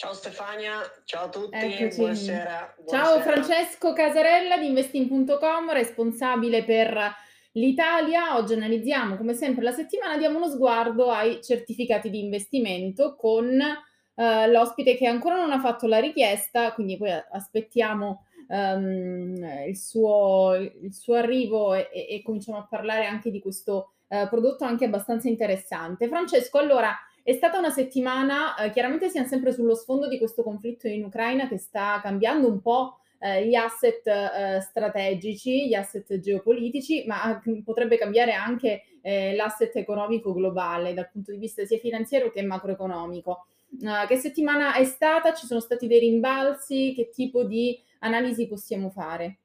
Ciao Stefania, ciao a tutti, Eccoci. buonasera, Ciao buonasera. Francesco Casarella di Investing.com, responsabile per l'Italia. Oggi analizziamo, come sempre, la settimana, diamo uno sguardo ai certificati di investimento con eh, l'ospite che ancora non ha fatto la richiesta, quindi poi aspettiamo ehm, il, suo, il suo arrivo e, e- e cominciamo a parlare anche di questo eh, prodotto anche abbastanza interessante. Francesco, allora... È stata una settimana, eh, chiaramente siamo sempre sullo sfondo di questo conflitto in Ucraina che sta cambiando un po' eh, gli asset eh, strategici, gli asset geopolitici, ma potrebbe cambiare anche eh, l'asset economico globale dal punto di vista sia finanziario che macroeconomico. Uh, che settimana è stata? Ci sono stati dei rimbalzi? Che tipo di analisi possiamo fare?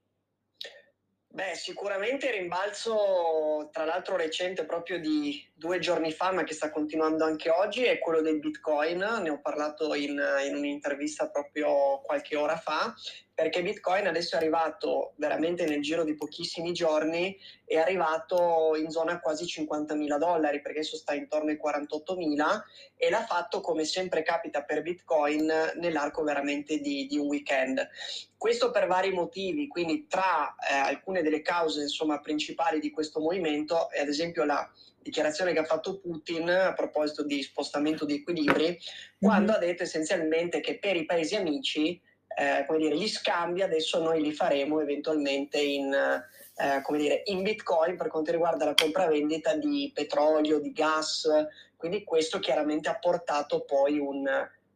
Beh, sicuramente il rimbalzo, tra l'altro recente proprio di due giorni fa, ma che sta continuando anche oggi, è quello del Bitcoin. Ne ho parlato in, in un'intervista proprio qualche ora fa, perché Bitcoin adesso è arrivato veramente nel giro di pochissimi giorni, è arrivato in zona quasi 50.000 dollari, perché adesso sta intorno ai 48.000 e l'ha fatto come sempre capita per Bitcoin nell'arco veramente di, di un weekend. Questo per vari motivi, quindi tra eh, alcune delle cause insomma, principali di questo movimento è ad esempio la dichiarazione che ha fatto Putin a proposito di spostamento di equilibri, quando mm-hmm. ha detto essenzialmente che per i paesi amici eh, come dire, gli scambi adesso noi li faremo eventualmente in, eh, come dire, in bitcoin per quanto riguarda la compravendita di petrolio, di gas, quindi questo chiaramente ha portato poi un,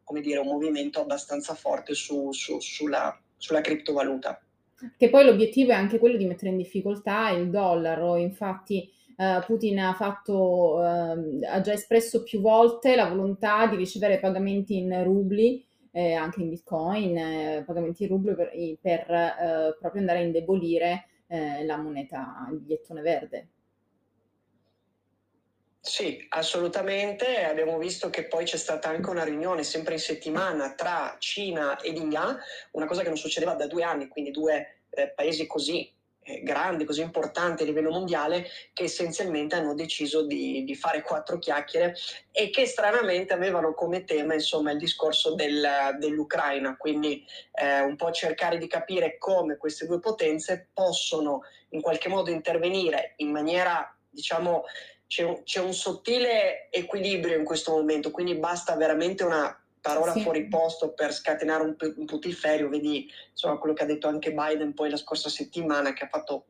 come dire, un movimento abbastanza forte su, su, sulla, sulla criptovaluta. Che poi l'obiettivo è anche quello di mettere in difficoltà il dollaro, infatti Uh, Putin ha, fatto, uh, ha già espresso più volte la volontà di ricevere pagamenti in rubli eh, anche in bitcoin, eh, pagamenti in rublo per, per eh, proprio andare a indebolire eh, la moneta, il bigliettone verde. Sì, assolutamente. Abbiamo visto che poi c'è stata anche una riunione sempre in settimana tra Cina ed India, una cosa che non succedeva da due anni, quindi due eh, paesi così eh, grandi, così importanti a livello mondiale, che essenzialmente hanno deciso di, di, fare quattro chiacchiere e che stranamente avevano come tema insomma il discorso del, dell'Ucraina, quindi eh, un po' cercare di capire come queste due potenze possono in qualche modo intervenire in maniera, diciamo, c'è un, c'è un sottile equilibrio in questo momento, quindi basta veramente una parola sì. fuori posto per scatenare un, un putiferio, vedi insomma, quello che ha detto anche Biden poi la scorsa settimana che ha fatto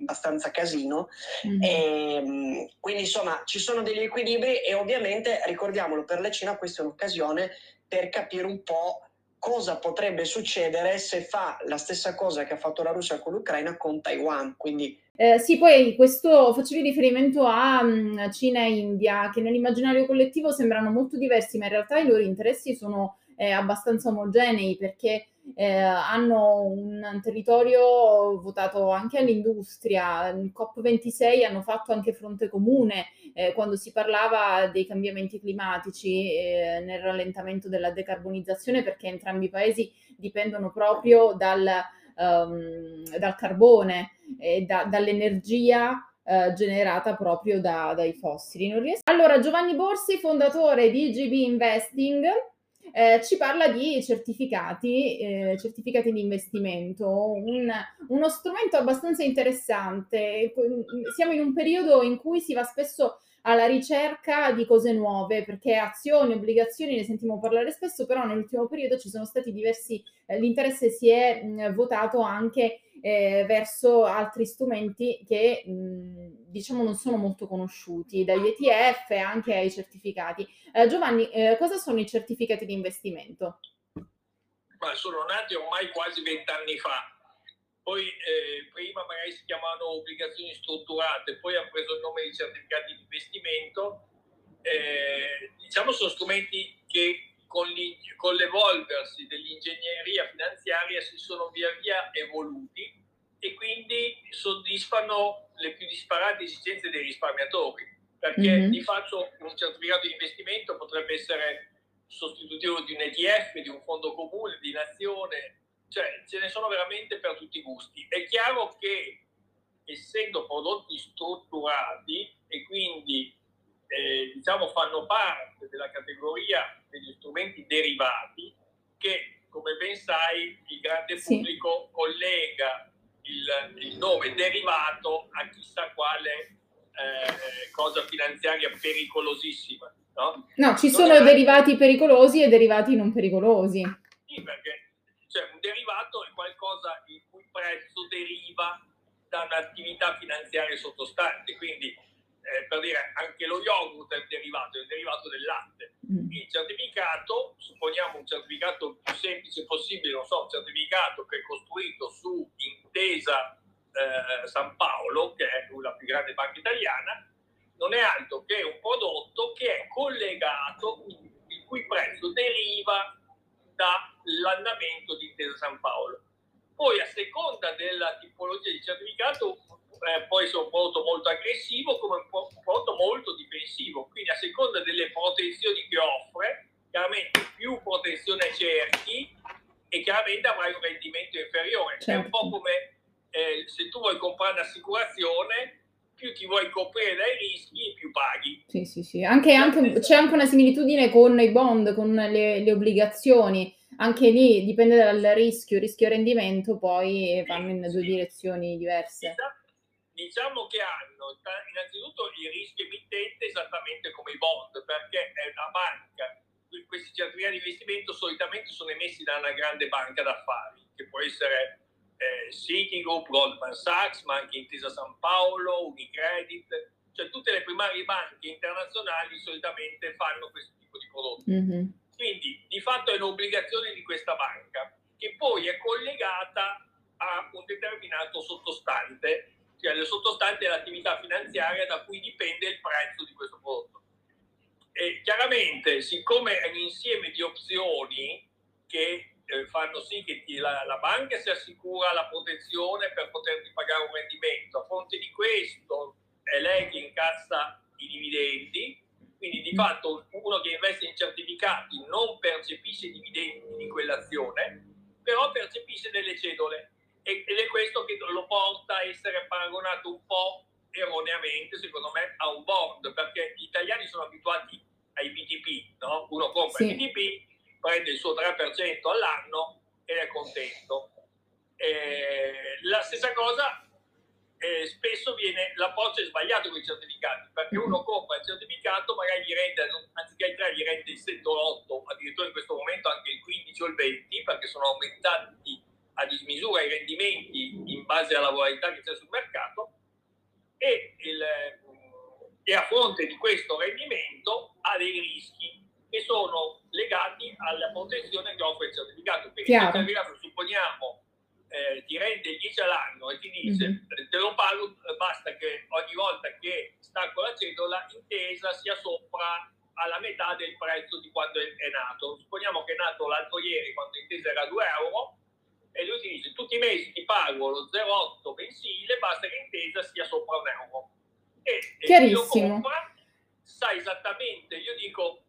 abbastanza casino. Mm-hmm. E, quindi insomma ci sono degli equilibri e ovviamente ricordiamolo per la Cina questa è un'occasione per capire un po' cosa potrebbe succedere se fa la stessa cosa che ha fatto la Russia con l'Ucraina con Taiwan. Quindi eh, sì, poi questo facevi riferimento a um, Cina e India, che nell'immaginario collettivo sembrano molto diversi, ma in realtà i loro interessi sono eh, abbastanza omogenei perché eh, hanno un territorio votato anche all'industria. Il COP26 hanno fatto anche fronte comune eh, quando si parlava dei cambiamenti climatici eh, nel rallentamento della decarbonizzazione, perché entrambi i paesi dipendono proprio dal, um, dal carbone e da, dall'energia Uh, generata proprio da, dai fossili. Allora, Giovanni Borsi, fondatore di GB Investing, eh, ci parla di certificati, eh, certificati di investimento, un, uno strumento abbastanza interessante. Siamo in un periodo in cui si va spesso alla ricerca di cose nuove, perché azioni, obbligazioni ne sentiamo parlare spesso, però nell'ultimo periodo ci sono stati diversi, eh, l'interesse si è mh, votato anche eh, verso altri strumenti che mh, diciamo non sono molto conosciuti, dagli ETF anche ai certificati. Eh, Giovanni, eh, cosa sono i certificati di investimento? Sono nati ormai quasi vent'anni fa. Poi eh, prima magari si chiamavano obbligazioni strutturate, poi hanno preso il nome di certificati di investimento. Eh, diciamo sono strumenti che con, con l'evolversi dell'ingegneria finanziaria si sono via via evoluti e quindi soddisfano le più disparate esigenze dei risparmiatori, perché mm-hmm. di fatto un certificato di investimento potrebbe essere sostitutivo di un ETF, di un fondo comune, di nazione, cioè ce ne sono veramente per tutti i gusti. È chiaro che essendo prodotti strutturati e quindi eh, diciamo fanno parte della categoria degli strumenti derivati, che, come ben sai, il grande pubblico sì. collega il, il, nome derivato a chissà quale eh, cosa finanziaria pericolosissima. No, no ci non sono derivati pericolosi e derivati non pericolosi. Sì, perché cioè, un derivato è qualcosa il cui prezzo deriva da un'attività finanziaria sottostante, quindi eh, per dire anche lo yogurt è un derivato, è un derivato del latte. Mm. Il certificato, supponiamo un certificato più semplice possibile, non so, un certificato che è costruito su Intesa eh, San Paolo, che è la più grande banca italiana, non è altro che un prodotto che è collegato, il cui prezzo deriva dall'andamento di Intesa San Paolo. Poi a seconda della tipologia di certificato eh, può essere un prodotto molto aggressivo come un, un prodotto molto difensivo, quindi a seconda delle protezioni che offre, chiaramente più protezione cerchi e chiaramente avrai un rendimento inferiore. Certo. È un po' certo. come eh, se tu vuoi comprare un'assicurazione, più ti vuoi coprire dai rischi, più paghi. Sì, sì, sì. Anche, anche, c'è anche una similitudine con i bond, con le, le obbligazioni. Anche lì dipende dal rischio, rischio-rendimento, poi vanno in due direzioni diverse. Esatto. Diciamo che hanno innanzitutto il rischio emittente esattamente come i bond, perché è una banca. Questi certificati di investimento solitamente sono emessi da una grande banca d'affari, che può essere eh, Citigroup, Goldman Sachs, ma anche Intesa San Paolo, Unicredit, cioè tutte le primarie banche internazionali solitamente fanno questo tipo di prodotti. Mm-hmm. Quindi di fatto è un'obbligazione di questa banca che poi è collegata a un determinato sottostante, cioè il sottostante è l'attività finanziaria da cui dipende il prezzo di questo prodotto. E chiaramente, siccome è un insieme di opzioni che eh, fanno sì che la, la, banca si assicura la protezione per poterti pagare un rendimento. A fronte di questo è lei che incassa i dividendi, quindi di fatto uno che investe in certificati non percepisce i dividendi di quell'azione, però percepisce delle cedole ed è questo che lo porta a essere paragonato un po' erroneamente, secondo me, a un bond, perché gli italiani sono abituati ai BTP, no? uno compra sì. il BTP prende il suo 3% all'anno ed è contento. Eh, la stessa cosa, eh, spesso viene, l'approccio è sbagliato con i certificati, perché uno compra il certificato, magari gli rende, anziché il 3, gli rende il 7 o l'8, addirittura in questo momento anche il 15 o il 20, perché sono aumentati a dismisura i rendimenti in base alla volatilità che c'è sul mercato, e, il, e a fronte di questo rendimento ha dei rischi che sono legati alla protezione che offre il certificato. Quindi Chiaro. il certificato, supponiamo, eh, ti rende il 10 all'anno e ti dice mm-hmm. te lo pago, basta che ogni volta che stacco la cedola intesa sia sopra alla metà del prezzo di quando è, è nato. Supponiamo che è nato l'altro ieri quando intesa era 2 euro e lui ti dice tutti i mesi ti pago lo 0,8 mensile, basta che intesa sia sopra un euro. E, e Chiarissimo. compra, sa esattamente, io dico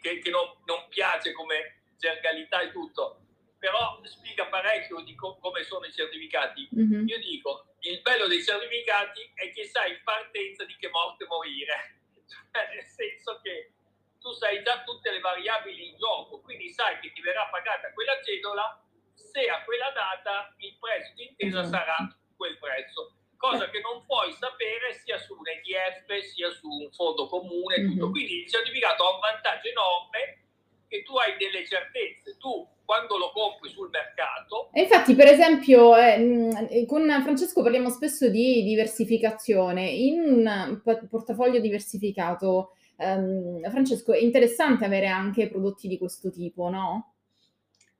che, che non, non, piace come gergalità e tutto, però spiega parecchio di co- come sono i certificati. Mm-hmm. Io dico, il bello dei certificati è che sai in partenza di che morte morire, cioè, nel senso che tu sai già tutte le variabili in gioco, quindi sai che ti verrà pagata quella cedola se a quella data il prezzo di intesa mm-hmm. sarà quel prezzo cosa che non puoi sapere sia su un ETF sia su un fondo comune. Tutto. Quindi il certificato ha un vantaggio enorme che tu hai delle certezze. Tu quando lo compri sul mercato. E infatti, per esempio, eh, con Francesco parliamo spesso di diversificazione. In un portafoglio diversificato, ehm, Francesco, è interessante avere anche prodotti di questo tipo, no?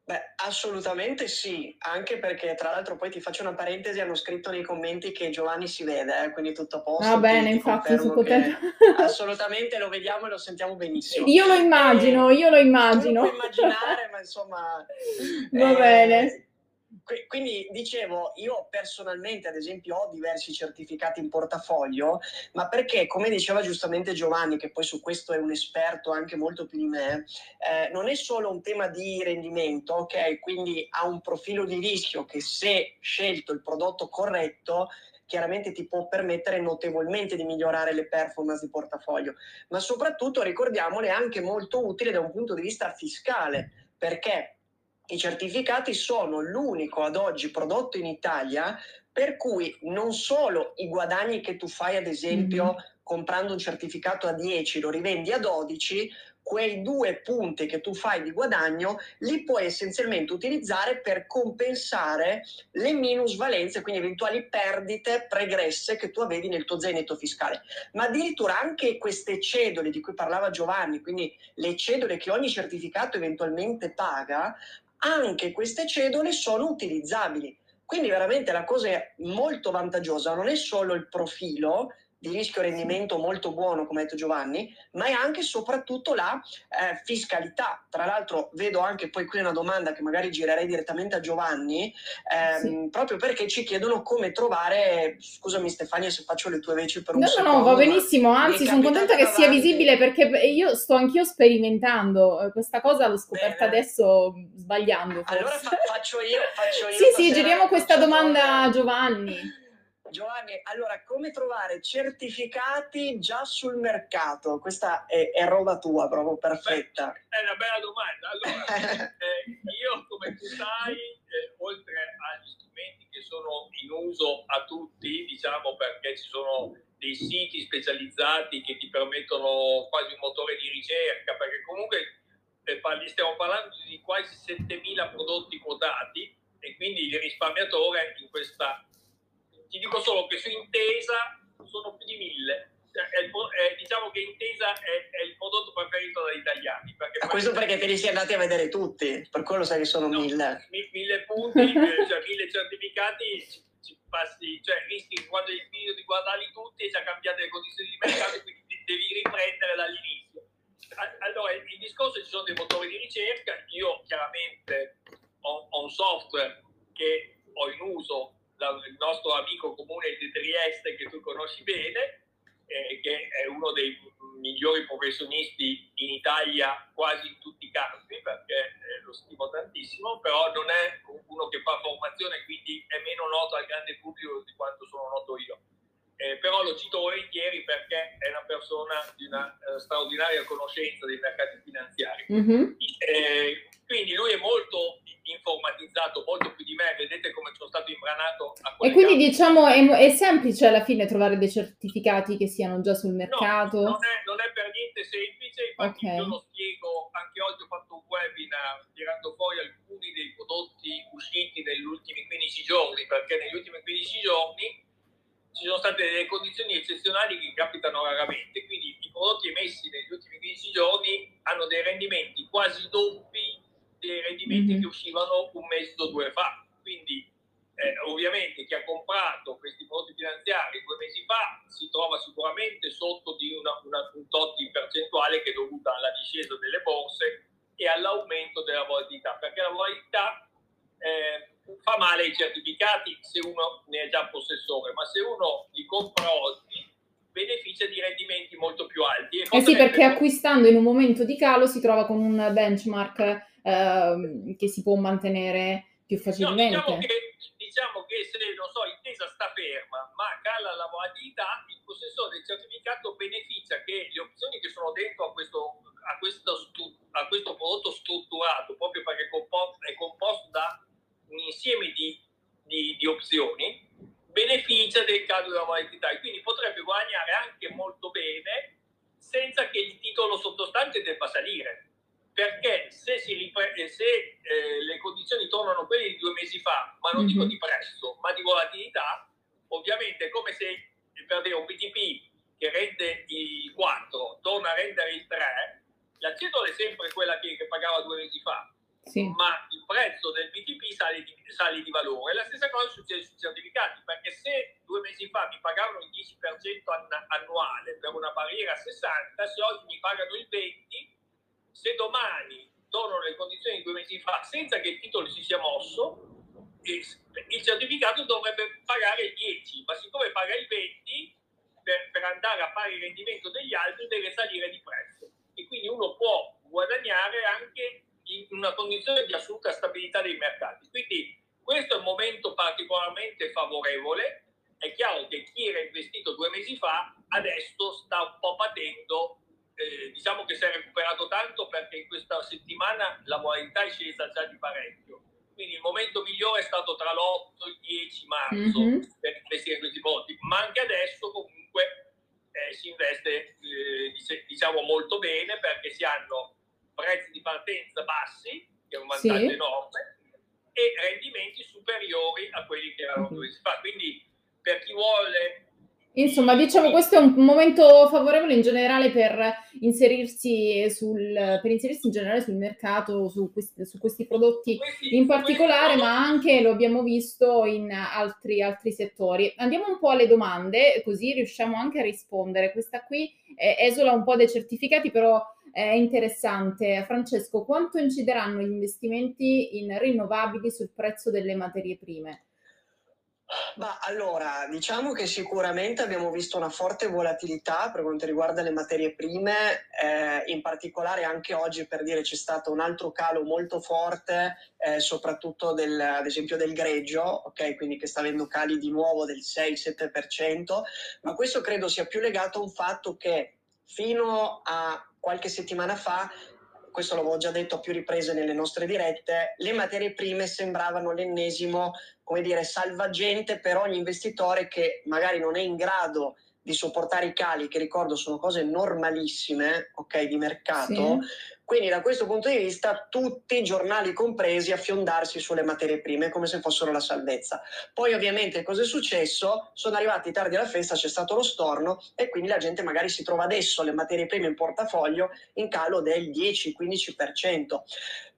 Beh, assolutamente sì, anche perché tra l'altro poi ti faccio una parentesi, hanno scritto nei commenti che Giovanni si vede, eh, quindi tutto a posto. Va bene, infatti, su poter... assolutamente lo vediamo e lo sentiamo benissimo. Io lo immagino, eh, io lo immagino. Lo puoi immaginare, ma insomma... Va eh, bene. Quindi dicevo, io personalmente ad esempio ho diversi certificati in portafoglio, ma perché come diceva giustamente Giovanni, che poi su questo è un esperto anche molto più di me, eh, non è solo un tema di rendimento, ok? Quindi ha un profilo di rischio che se scelto il prodotto corretto chiaramente ti può permettere notevolmente di migliorare le performance di portafoglio, ma soprattutto ricordiamole anche molto utile da un punto di vista fiscale, perché i certificati sono l'unico ad oggi prodotto in Italia per cui non solo i guadagni che tu fai, ad esempio, mm-hmm. comprando un certificato a 10 lo rivendi a 12, quei due punti che tu fai di guadagno li puoi essenzialmente utilizzare per compensare le minusvalenze, quindi eventuali perdite pregresse che tu avevi nel tuo zenito fiscale. Ma addirittura anche queste cedole di cui parlava Giovanni, quindi le cedole che ogni certificato eventualmente paga, anche queste cedole sono utilizzabili. Quindi veramente la cosa molto vantaggiosa, non è solo il profilo, di rischio rendimento molto buono, come ha detto Giovanni, ma è anche e soprattutto la eh, fiscalità. Tra l'altro vedo anche poi qui una domanda che magari girerei direttamente a Giovanni, ehm, sì. proprio perché ci chiedono come trovare, scusami Stefania se faccio le tue veci per un no, secondo. No, no, va benissimo, anzi sono contenta che sia visibile perché io sto anch'io sperimentando, eh, questa cosa l'ho scoperta Bene. adesso sbagliando. Forse. Allora fa- faccio io, faccio io. sì, sì, giriamo questa domanda a Giovanni. Giovanni, allora come trovare certificati già sul mercato? Questa è, è roba tua, proprio perfetta. Beh, è una bella domanda. Allora, eh, io come tu sai, eh, oltre agli strumenti che sono in uso a tutti, diciamo perché ci sono dei siti specializzati che ti permettono quasi un motore di ricerca, perché comunque eh, stiamo parlando di quasi 7.000 prodotti quotati e quindi il risparmiatore in questa ti dico solo che su Intesa sono più di mille. Cioè, è il, è, diciamo che Intesa è, è, il prodotto preferito dagli italiani. Perché A questo perché te li sei andati a vedere tutti, per quello sai che sono no, mille. mille punti, eh, cioè mille certificati, ci, ci passi, cioè rischi quando hai finito di guardarli tutti e già cambiate le condizioni di mercato, quindi devi riprendere dall'inizio. Allora, il discorso ci sono dei motori di ricerca, io chiaramente ho, ho un software che ho in uso il nostro amico comune di Trieste che tu conosci bene, eh, che è uno dei migliori professionisti in Italia quasi in tutti i campi, perché eh, lo stimo tantissimo, però non è uno che fa formazione, quindi è meno noto al grande pubblico di quanto sono noto io. Eh, però lo cito volentieri perché è una persona di una eh, straordinaria conoscenza dei mercati finanziari. Mm-hmm. Quindi lui è molto informatizzato molto più di me, vedete come sono stato imbranato a E quindi diciamo è, è, semplice alla fine trovare dei certificati che siano già sul mercato? No, non è, non è per niente semplice, infatti okay. io lo spiego, anche oggi ho fatto un webinar tirando fuori alcuni dei prodotti usciti negli ultimi 15 giorni, perché negli ultimi 15 giorni ci sono state delle condizioni eccezionali che capitano raramente, quindi i prodotti emessi negli ultimi 15 giorni hanno dei rendimenti quasi doppi dei rendimenti mm-hmm. che uscivano un mese o due fa. Quindi eh, ovviamente chi ha comprato questi prodotti finanziari due mesi fa si trova sicuramente sotto di una, una, un tot di percentuale che è dovuta alla discesa delle borse e all'aumento della volatilità, perché la volatilità eh, fa male ai certificati se uno ne è già possessore, ma se uno li compra oggi beneficia di rendimenti molto più alti. Eh sì, perché acquistando in un momento di calo si trova con un benchmark Ehm, che si può mantenere più facilmente. No, diciamo, che, diciamo, che, se non so, intesa sta ferma, ma cala la volatilità, il possessore del certificato beneficia che le opzioni che sono dentro a questo, a questo, a questo prodotto strutturato, proprio perché è composto, è composto da un insieme di, di, di opzioni, beneficia del calo della volatilità e quindi potrebbe guadagnare anche molto bene senza che il titolo sottostante debba salire perché se, ripre- eh, se eh, le condizioni tornano quelle di due mesi fa, ma non mm-hmm. dico di prezzo, ma di volatilità, ovviamente è come se per dire un BTP che rende il 4 torna a rendere il 3, la cedola è sempre quella che, che pagava due mesi fa, sì. ma il prezzo del BTP sale di, sale di, valore. La stessa cosa succede sui certificati, perché se due mesi fa mi pagavano il 10% annuale per una barriera a 60, se oggi mi pagano il 20%, se domani tornano le condizioni di due mesi fa senza che il titolo si sia mosso, il certificato dovrebbe pagare il 10, ma siccome paga il 20, per, per andare a fare il rendimento degli altri deve salire di prezzo. E quindi uno può guadagnare anche in una condizione di assoluta stabilità dei mercati. Quindi questo è un momento particolarmente favorevole. È chiaro che chi era investito due mesi fa adesso sta un po' patendo eh, diciamo che si è recuperato tanto perché in questa settimana la volatilità è scesa già di parecchio. Quindi il momento migliore è stato tra l'8 e il 10 marzo mm-hmm. per investire in questi prodotti, ma anche adesso comunque eh, si investe eh, diciamo molto bene perché si hanno prezzi di partenza bassi, che è un vantaggio sì. enorme, e rendimenti superiori a quelli che erano mm-hmm. due mesi fa. Quindi per chi vuole Insomma, diciamo questo è un momento favorevole in generale per inserirsi, sul, per inserirsi in generale sul mercato, su questi, su questi prodotti in particolare, ma anche lo abbiamo visto in altri, altri, settori. Andiamo un po' alle domande, così riusciamo anche a rispondere. Questa qui eh, esola un po' dai certificati, però è interessante. Francesco, quanto incideranno gli investimenti in rinnovabili sul prezzo delle materie prime? Ma allora, diciamo che sicuramente abbiamo visto una forte volatilità per quanto riguarda le materie prime, eh, in particolare anche oggi per dire c'è stato un altro calo molto forte, eh, soprattutto del, ad esempio del greggio, ok? Quindi che sta avendo cali di nuovo del 6-7%, ma questo credo sia più legato a un fatto che fino a qualche settimana fa questo l'avevo già detto a più riprese nelle nostre dirette, le materie prime sembravano l'ennesimo, come dire, salvagente per ogni investitore che magari non è in grado di sopportare i cali, che ricordo sono cose normalissime, ok, di mercato. Sì. Quindi da questo punto di vista tutti i giornali compresi a fiondarsi sulle materie prime come se fossero la salvezza. Poi ovviamente cosa è successo? Sono arrivati tardi alla festa, c'è stato lo storno e quindi la gente magari si trova adesso le materie prime in portafoglio in calo del 10-15%.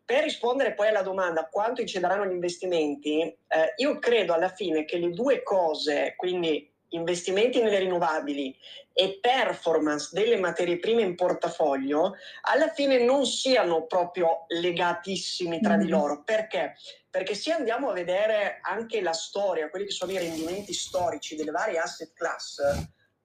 Per rispondere poi alla domanda quanto incideranno gli investimenti, eh, io credo alla fine che le due cose, quindi investimenti nelle rinnovabili e performance delle materie prime in portafoglio alla fine non siano proprio legatissimi tra mm. di loro. Perché? Perché se andiamo a vedere anche la storia, quelli che sono i rendimenti storici delle varie asset class,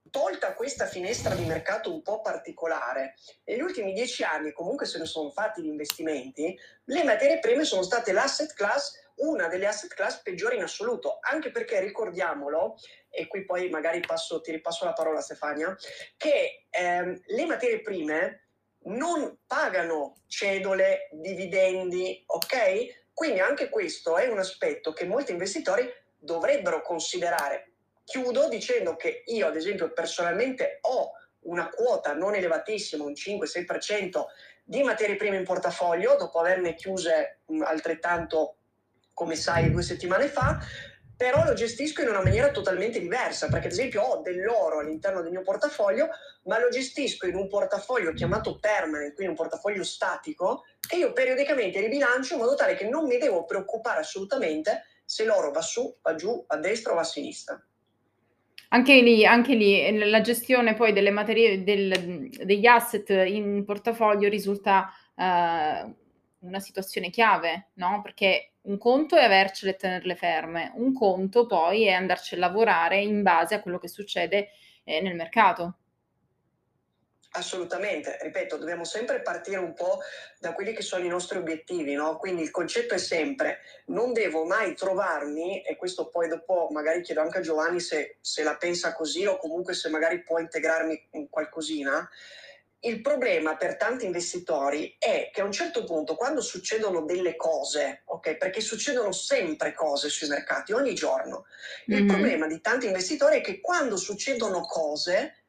tolta questa finestra di mercato un po' particolare, negli ultimi dieci anni comunque se ne sono fatti gli investimenti, le materie prime sono state l'asset class una delle asset class peggiori in assoluto, anche perché ricordiamolo, e qui poi magari passo, ti ripasso la parola Stefania, che ehm, le materie prime non pagano cedole, dividendi, ok? Quindi anche questo è un aspetto che molti investitori dovrebbero considerare. Chiudo dicendo che io, ad esempio, personalmente ho una quota non elevatissima, un 5-6% di materie prime in portafoglio, dopo averne chiuse altrettanto come sai due settimane fa, però lo gestisco in una maniera totalmente diversa, perché ad esempio ho dell'oro all'interno del mio portafoglio, ma lo gestisco in un portafoglio chiamato permanent, quindi un portafoglio statico, che io periodicamente ribilancio in modo tale che non mi devo preoccupare assolutamente se l'oro va su, va giù, a destra o a sinistra. Anche lì, anche lì la gestione poi delle materie, del, degli asset in portafoglio risulta uh, una situazione chiave, no? Perché un conto è avercele e tenerle ferme, un conto poi è andarci a lavorare in base a quello che succede eh, nel mercato. Assolutamente, ripeto, dobbiamo sempre partire un po' da quelli che sono i nostri obiettivi, no? Quindi il concetto è sempre, non devo mai trovarmi, e questo poi dopo magari chiedo anche a Giovanni se, se la pensa così o comunque se magari può integrarmi in qualcosina, il problema per tanti investitori è che a un certo punto, quando succedono delle cose, ok, perché succedono sempre cose sui mercati, ogni giorno, mm-hmm. il problema di tanti investitori è che quando succedono cose,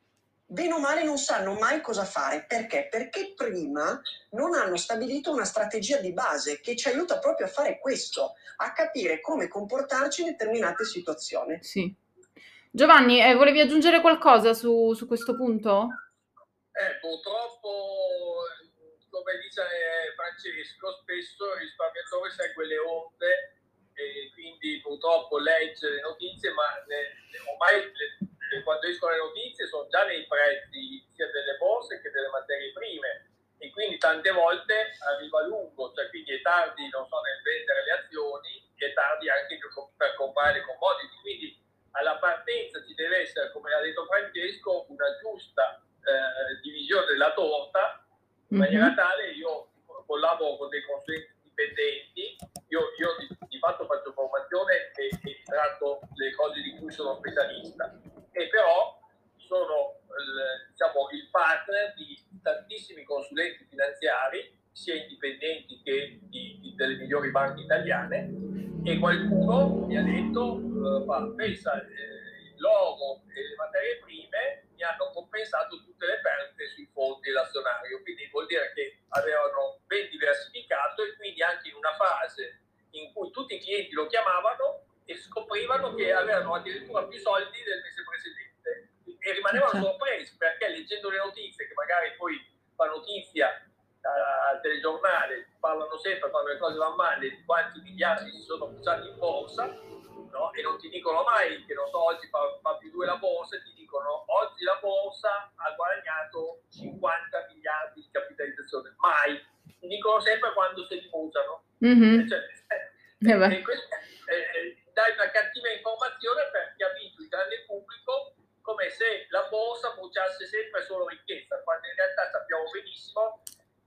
bene o male non sanno mai cosa fare. Perché? Perché prima non hanno stabilito una strategia di base che ci aiuta proprio a fare questo, a capire come comportarci in determinate situazioni. Sì. Giovanni, eh, volevi aggiungere qualcosa su, su questo punto? Eh, purtroppo, come dice Francesco, spesso il risparmiatore segue le onde e quindi purtroppo legge le notizie, ma le, ormai le, quando escono le notizie sono già nei prezzi sia delle borse che delle materie prime e quindi tante volte arriva lungo, cioè quindi è tardi non so, nel vendere le azioni è tardi anche per comprare le commodity. Quindi alla partenza ci deve essere, come ha detto Francesco, una giusta eh, divisione della torta in maniera mm-hmm. tale io collaboro con dei consulenti dipendenti, io, io di, di, fatto faccio formazione e, e, tratto le cose di cui sono specialista e però sono il, diciamo, il partner di tantissimi consulenti finanziari, sia indipendenti che di, di, delle migliori banche italiane, e qualcuno mi ha detto, uh, pensa, eh, l'oro e le materie prime hanno compensato tutte le perdite sui fondi dell'azionario, quindi vuol dire che avevano ben diversificato e quindi anche in una fase in cui tutti i clienti lo chiamavano e scoprivano che avevano addirittura più soldi del mese precedente e rimanevano certo. sorpresi perché leggendo le notizie che magari poi fa notizia uh, al telegiornale parlano sempre quando le cose vanno male di quanti miliardi si sono buttati in borsa no? e non ti dicono mai che non so oggi fa, fa più due la borsa ti oggi la borsa ha guadagnato 50 miliardi di capitalizzazione. Mai. Dicono sempre quando se li usano mm-hmm. cioè, eh, eh, questo, eh, dai una cattiva informazione perché avvisi il grande pubblico come se la borsa bruciasse sempre solo ricchezza, quando in realtà sappiamo benissimo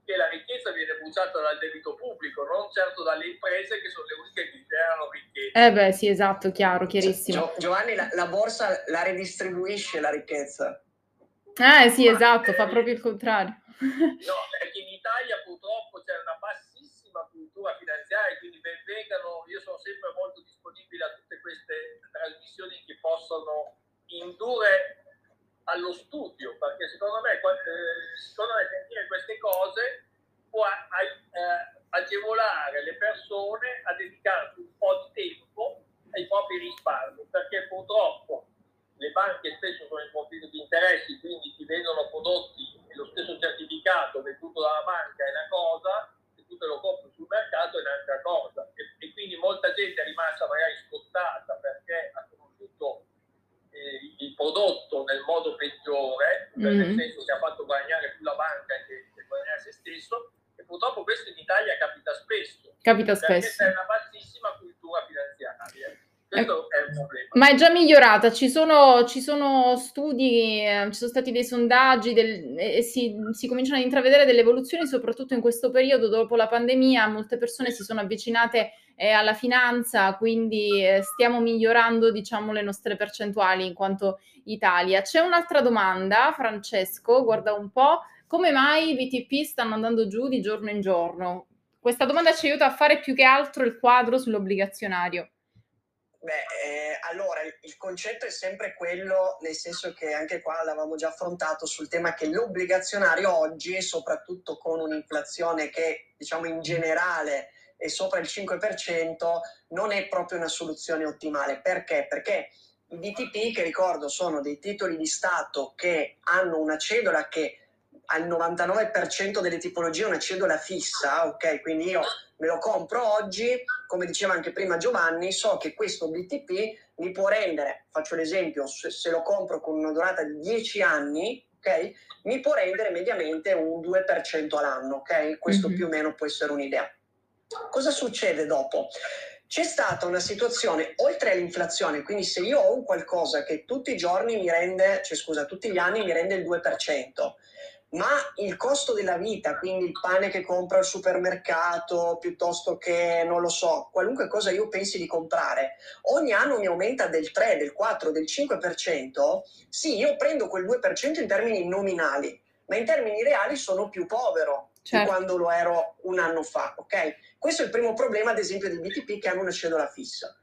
che la ricchezza viene bruciata dal debito pubblico, non certo dalle imprese che sono le uniche che generano ricchezza. Eh beh, sì, esatto, chiaro, chiarissimo. Giovanni, la, la borsa la redistribuisce la ricchezza. Eh sì, esatto, fa proprio il contrario. No, perché in Italia purtroppo c'è una bassissima cultura finanziaria, quindi ben vengano, io sono sempre molto disponibile a tutte queste trasmissioni che possono indurre allo studio, perché secondo me, eh, secondo me sentire queste cose può eh, agevolare le persone a dedicarsi un po' di tempo ai propri risparmi, perché purtroppo le banche spesso sono in conflitto di interessi, quindi ti vendono prodotti e lo stesso certificato venduto dalla banca è una cosa, se tu te lo compri sul mercato è un'altra cosa. E, e quindi molta gente è rimasta magari scottata perché ha conosciuto eh, il prodotto nel modo peggiore, mm-hmm. nel senso che ha fatto guadagnare più la banca che, che guadagnare se stesso, e purtroppo questo in Italia capita spesso. Capita spesso. C'è una bassissima cultura finanziaria. Questo è un problema. Ma è già migliorata, ci sono, ci sono studi, eh, ci sono stati dei sondaggi del, e si, si, cominciano a intravedere delle evoluzioni, soprattutto in questo periodo dopo la pandemia, molte persone si sono avvicinate eh, alla finanza, quindi eh, stiamo migliorando diciamo, le nostre percentuali in quanto Italia. C'è un'altra domanda, Francesco, guarda un po', come mai i BTP stanno andando giù di giorno in giorno? Questa domanda ci aiuta a fare più che altro il quadro sull'obbligazionario. Beh, eh, allora il concetto è sempre quello, nel senso che anche qua l'avevamo già affrontato sul tema che l'obbligazionario oggi, soprattutto con un'inflazione che diciamo in generale è sopra il 5%, non è proprio una soluzione ottimale. Perché? Perché i BTP, che ricordo sono dei titoli di Stato che hanno una cedola che al 99% delle tipologie è una cedola fissa, ok? Quindi io me lo compro oggi, come diceva anche prima Giovanni, so che questo BTP mi può rendere, faccio l'esempio, se lo compro con una durata di 10 anni, ok? Mi può rendere mediamente un 2% all'anno, ok? Questo mm-hmm. più o meno può essere un'idea. Cosa succede dopo? C'è stata una situazione, oltre all'inflazione, quindi se io ho un qualcosa che tutti i giorni mi rende, cioè scusa, tutti gli anni mi rende il 2%, ma il costo della vita, quindi il pane che compro al supermercato piuttosto che, non lo so, qualunque cosa io pensi di comprare, ogni anno mi aumenta del 3, del 4, del 5%, sì, io prendo quel 2% in termini nominali, ma in termini reali sono più povero certo. di quando lo ero un anno fa, ok? Questo è il primo problema, ad esempio, dei BTP che hanno una cedola fissa.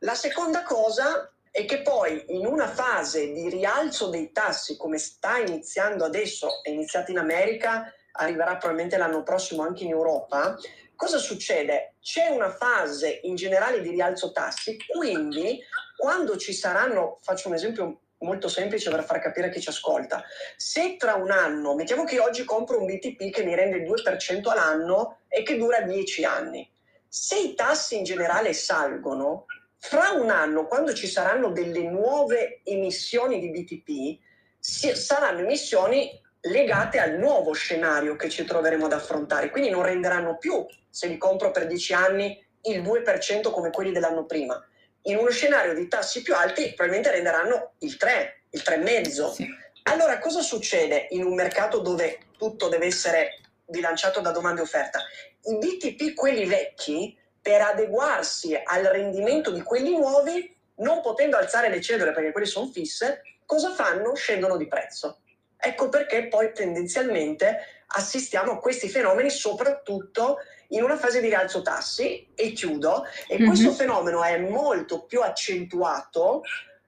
La seconda cosa e che poi in una fase di rialzo dei tassi come sta iniziando adesso, è iniziata in America, arriverà probabilmente l'anno prossimo anche in Europa, cosa succede? C'è una fase in generale di rialzo tassi, quindi quando ci saranno, faccio un esempio molto semplice per far capire chi ci ascolta, se tra un anno, mettiamo che oggi compro un BTP che mi rende il 2% all'anno e che dura 10 anni, se i tassi in generale salgono, fra un anno, quando ci saranno delle nuove emissioni di BTP, saranno emissioni legate al nuovo scenario che ci troveremo ad affrontare. Quindi non renderanno più, se li compro per 10 anni, il 2% come quelli dell'anno prima. In uno scenario di tassi più alti probabilmente renderanno il 3, il 3,5. Sì. Allora cosa succede in un mercato dove tutto deve essere bilanciato da domanda e offerta? I BTP, quelli vecchi, per adeguarsi al rendimento di quelli nuovi, non potendo alzare le cedole perché quelle sono fisse, cosa fanno? Scendono di prezzo. Ecco perché poi tendenzialmente assistiamo a questi fenomeni soprattutto in una fase di rialzo tassi e chiudo e mm-hmm. questo fenomeno è molto più accentuato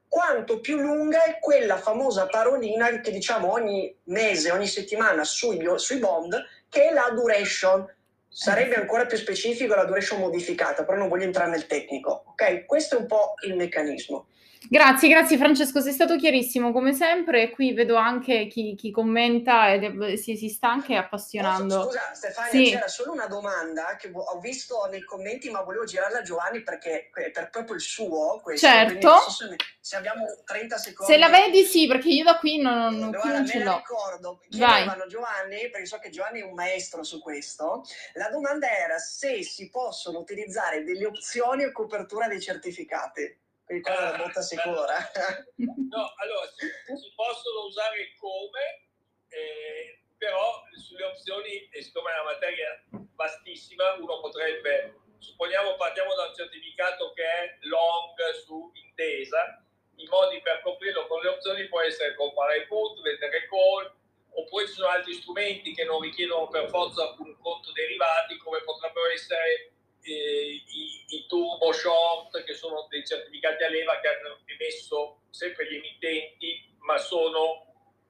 quanto più lunga è quella famosa parolina che diciamo ogni mese, ogni settimana sui, sui bond, che è la duration. Sarebbe ancora più specifico la duration modificata, però non voglio entrare nel tecnico. Ok? Questo è un po' il meccanismo. Grazie, grazie Francesco, sei stato chiarissimo come sempre. Qui vedo anche chi, chi commenta e si, si, sta anche appassionando. Posso, scusa Stefania, sì. c'era solo una domanda che ho visto nei commenti, ma volevo girarla a Giovanni perché per proprio il suo. Questo, certo. So se abbiamo 30 secondi. Se la vedi, sì, perché io da qui non, non, Guarda, qui non ce l'ho. ricordo. Chiedevano Giovanni, perché so che Giovanni è un maestro su questo. La domanda era se si possono utilizzare delle opzioni a copertura dei certificati. Quindi quella è la botta sicura. no, allora si, si, possono usare come, eh, però sulle opzioni, e siccome è una materia vastissima, uno potrebbe, supponiamo partiamo da un certificato che è long su intesa, i modi per coprirlo con le opzioni può essere comprare put, vendere call, oppure ci sono altri strumenti che non richiedono per forza un conto derivati, come potrebbero essere eh, i, i, turbo short, che sono dei certificati a leva che hanno emesso sempre gli emittenti, ma sono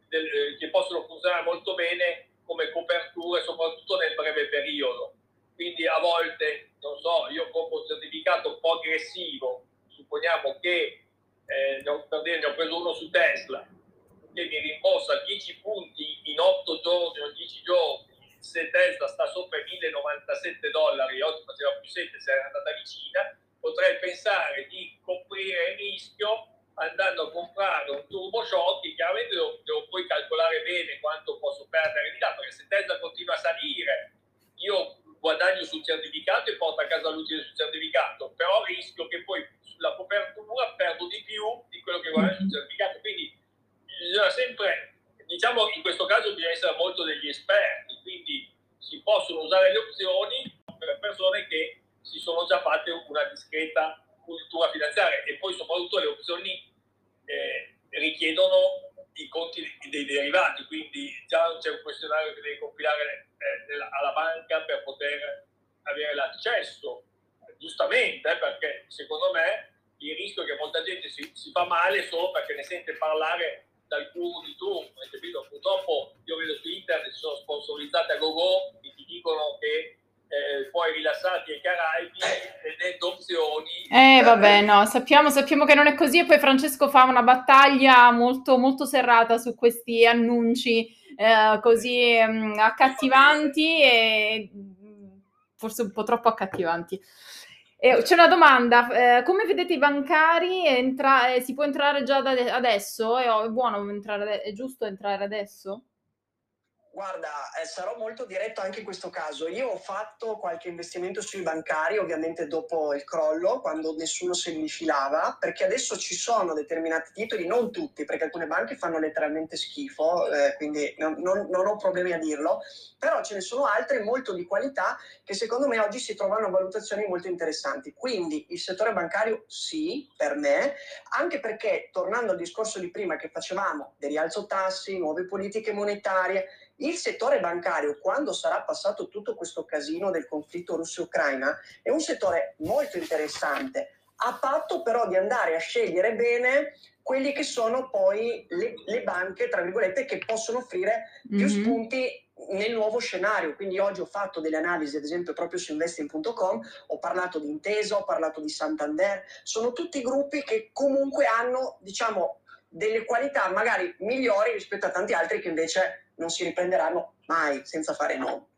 del, eh, che possono funzionare molto bene come coperture, soprattutto nel breve periodo. Quindi a volte, non so, io compro un certificato un po' aggressivo, supponiamo che eh, ne, ho, per dire, ne ho preso uno su Tesla, che mi rimborsa 10 punti in 8 giorni o 10 giorni se Tesla sta sopra i 1097 dollari, oggi faceva più 7 se era andata vicina, potrei pensare di coprire il rischio andando a comprare un turbo shock che chiaramente devo, devo, poi calcolare bene quanto posso perdere di là, perché se Tesla continua a salire, io guadagno sul certificato e porto a casa l'utile sul certificato, però rischio che poi sulla copertura perdo di più di quello che guadagno sul certificato. Quindi bisogna sempre diciamo in questo caso bisogna essere molto degli esperti, quindi si possono usare le opzioni per persone che si sono già fatte una discreta cultura finanziaria e poi soprattutto le opzioni eh, richiedono i conti dei derivati, quindi già c'è un questionario che devi compilare eh, alla banca per poter avere l'accesso, giustamente, eh, perché secondo me il rischio è che molta gente si, si fa male solo perché ne sente parlare dal guru di turno, hai capito? Purtroppo io vedo su internet ci sono sponsorizzate a GoGo che ti dicono che eh, poi rilassati ai Caraibi vedendo opzioni. No, sappiamo, sappiamo, che non è così e poi Francesco fa una battaglia molto, molto serrata su questi annunci eh, così mh, mm, accattivanti e forse un po' troppo accattivanti. Eh, c'è una domanda, eh, come vedete i bancari? Entra- eh, si può entrare già da adesso? È buono entrare, è giusto entrare adesso? Guarda, eh, sarò molto diretto anche in questo caso. Io ho fatto qualche investimento sui bancari, ovviamente dopo il crollo, quando nessuno se li filava, perché adesso ci sono determinati titoli, non tutti, perché alcune banche fanno letteralmente schifo, eh, quindi non, non, non, ho problemi a dirlo, però ce ne sono altre molto di qualità che secondo me oggi si trovano a valutazioni molto interessanti. Quindi il settore bancario sì, per me, anche perché tornando al discorso di prima che facevamo, del rialzo tassi, nuove politiche monetarie, il settore bancario, quando sarà passato tutto questo casino del conflitto russo-ucraina, è un settore molto interessante, a patto però di andare a scegliere bene quelli che sono poi le, le banche, tra virgolette, che possono offrire più mm-hmm. spunti nel nuovo scenario. Quindi oggi ho fatto delle analisi, ad esempio, proprio su investing.com, ho parlato di Intesa, ho parlato di Santander, sono tutti gruppi che comunque hanno, diciamo, delle qualità magari migliori rispetto a tanti altri che invece non si riprenderanno mai senza fare no.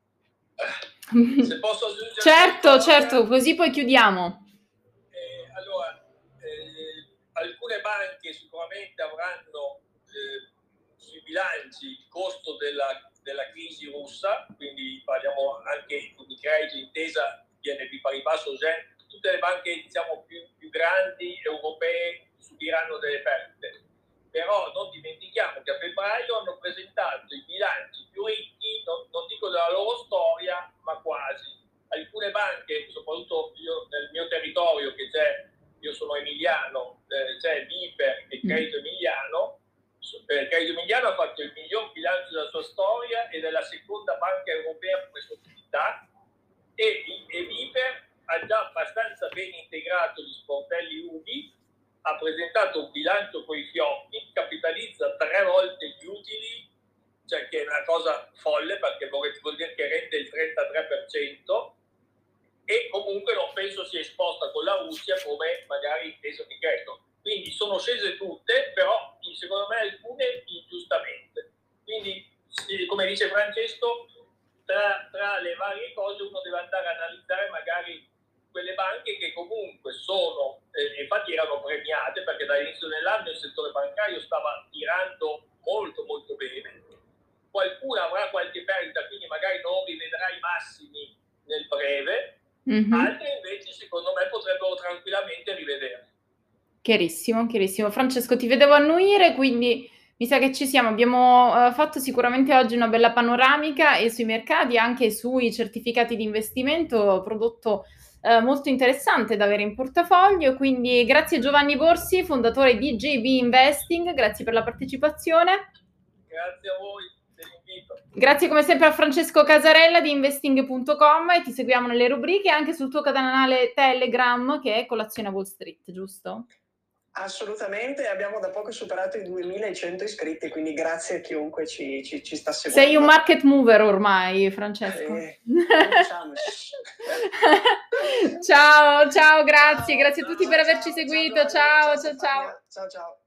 Se posso aggiungere certo, certo, così poi chiudiamo. Eh, allora, eh, alcune banche sicuramente avranno eh, sui bilanci il costo della, della, crisi russa, quindi parliamo anche di credito intesa BNP Paribas, Soggen, tutte le banche diciamo, più, più grandi europee subiranno delle perdite però non dimentichiamo che a febbraio hanno presentato i bilanci più ricchi, non, non dico della loro storia, ma quasi. Alcune banche, soprattutto io, nel mio territorio, che c'è, io sono emiliano, eh, c'è l'Iper e mm. Credito Emiliano, Eh, Credito Emiliano ha fatto il miglior bilancio della sua storia ed è la seconda banca europea come solidità e, e Viper ha già abbastanza ben integrato gli sportelli UBI, ha presentato un bilancio con i fiocchi, capitalizza tre volte gli utili, cioè che è una cosa folle perché vuol dire che rende il 33%, e comunque non penso sia esposta con la Russia come magari peso di credito. Quindi sono scese tutte, però secondo me alcune ingiustamente. Quindi, come dice Francesco, tra, tra le varie cose uno deve andare a analizzare magari quelle banche che comunque sono, eh, infatti erano premiate perché dall'inizio dell'anno il settore bancario stava tirando molto molto bene. Qualcuna avrà qualche perdita, quindi magari non rivedrà i massimi nel breve, mm-hmm. altre invece secondo me potrebbero tranquillamente rivederli. Chiarissimo, chiarissimo. Francesco, ti vedevo annuire, quindi mi sa che ci siamo. Abbiamo uh, fatto sicuramente oggi una bella panoramica e sui mercati, anche sui certificati di investimento, prodotto uh, molto interessante da avere in portafoglio. Quindi grazie Giovanni Borsi, fondatore di JB Investing, grazie per la partecipazione. Grazie a voi. Grazie come sempre a Francesco Casarella di investing.com e ti seguiamo nelle rubriche anche sul tuo canale Telegram che è Colazione a Wall Street, giusto? Assolutamente, abbiamo da poco superato i 2100 iscritti, quindi grazie a chiunque ci, ci, ci sta seguendo. Sei un market mover ormai, Francesco. Eh, ciao, ciao, grazie, ciao, grazie a tutti ciao, per averci seguito. ciao, ciao. ciao. ciao. ciao.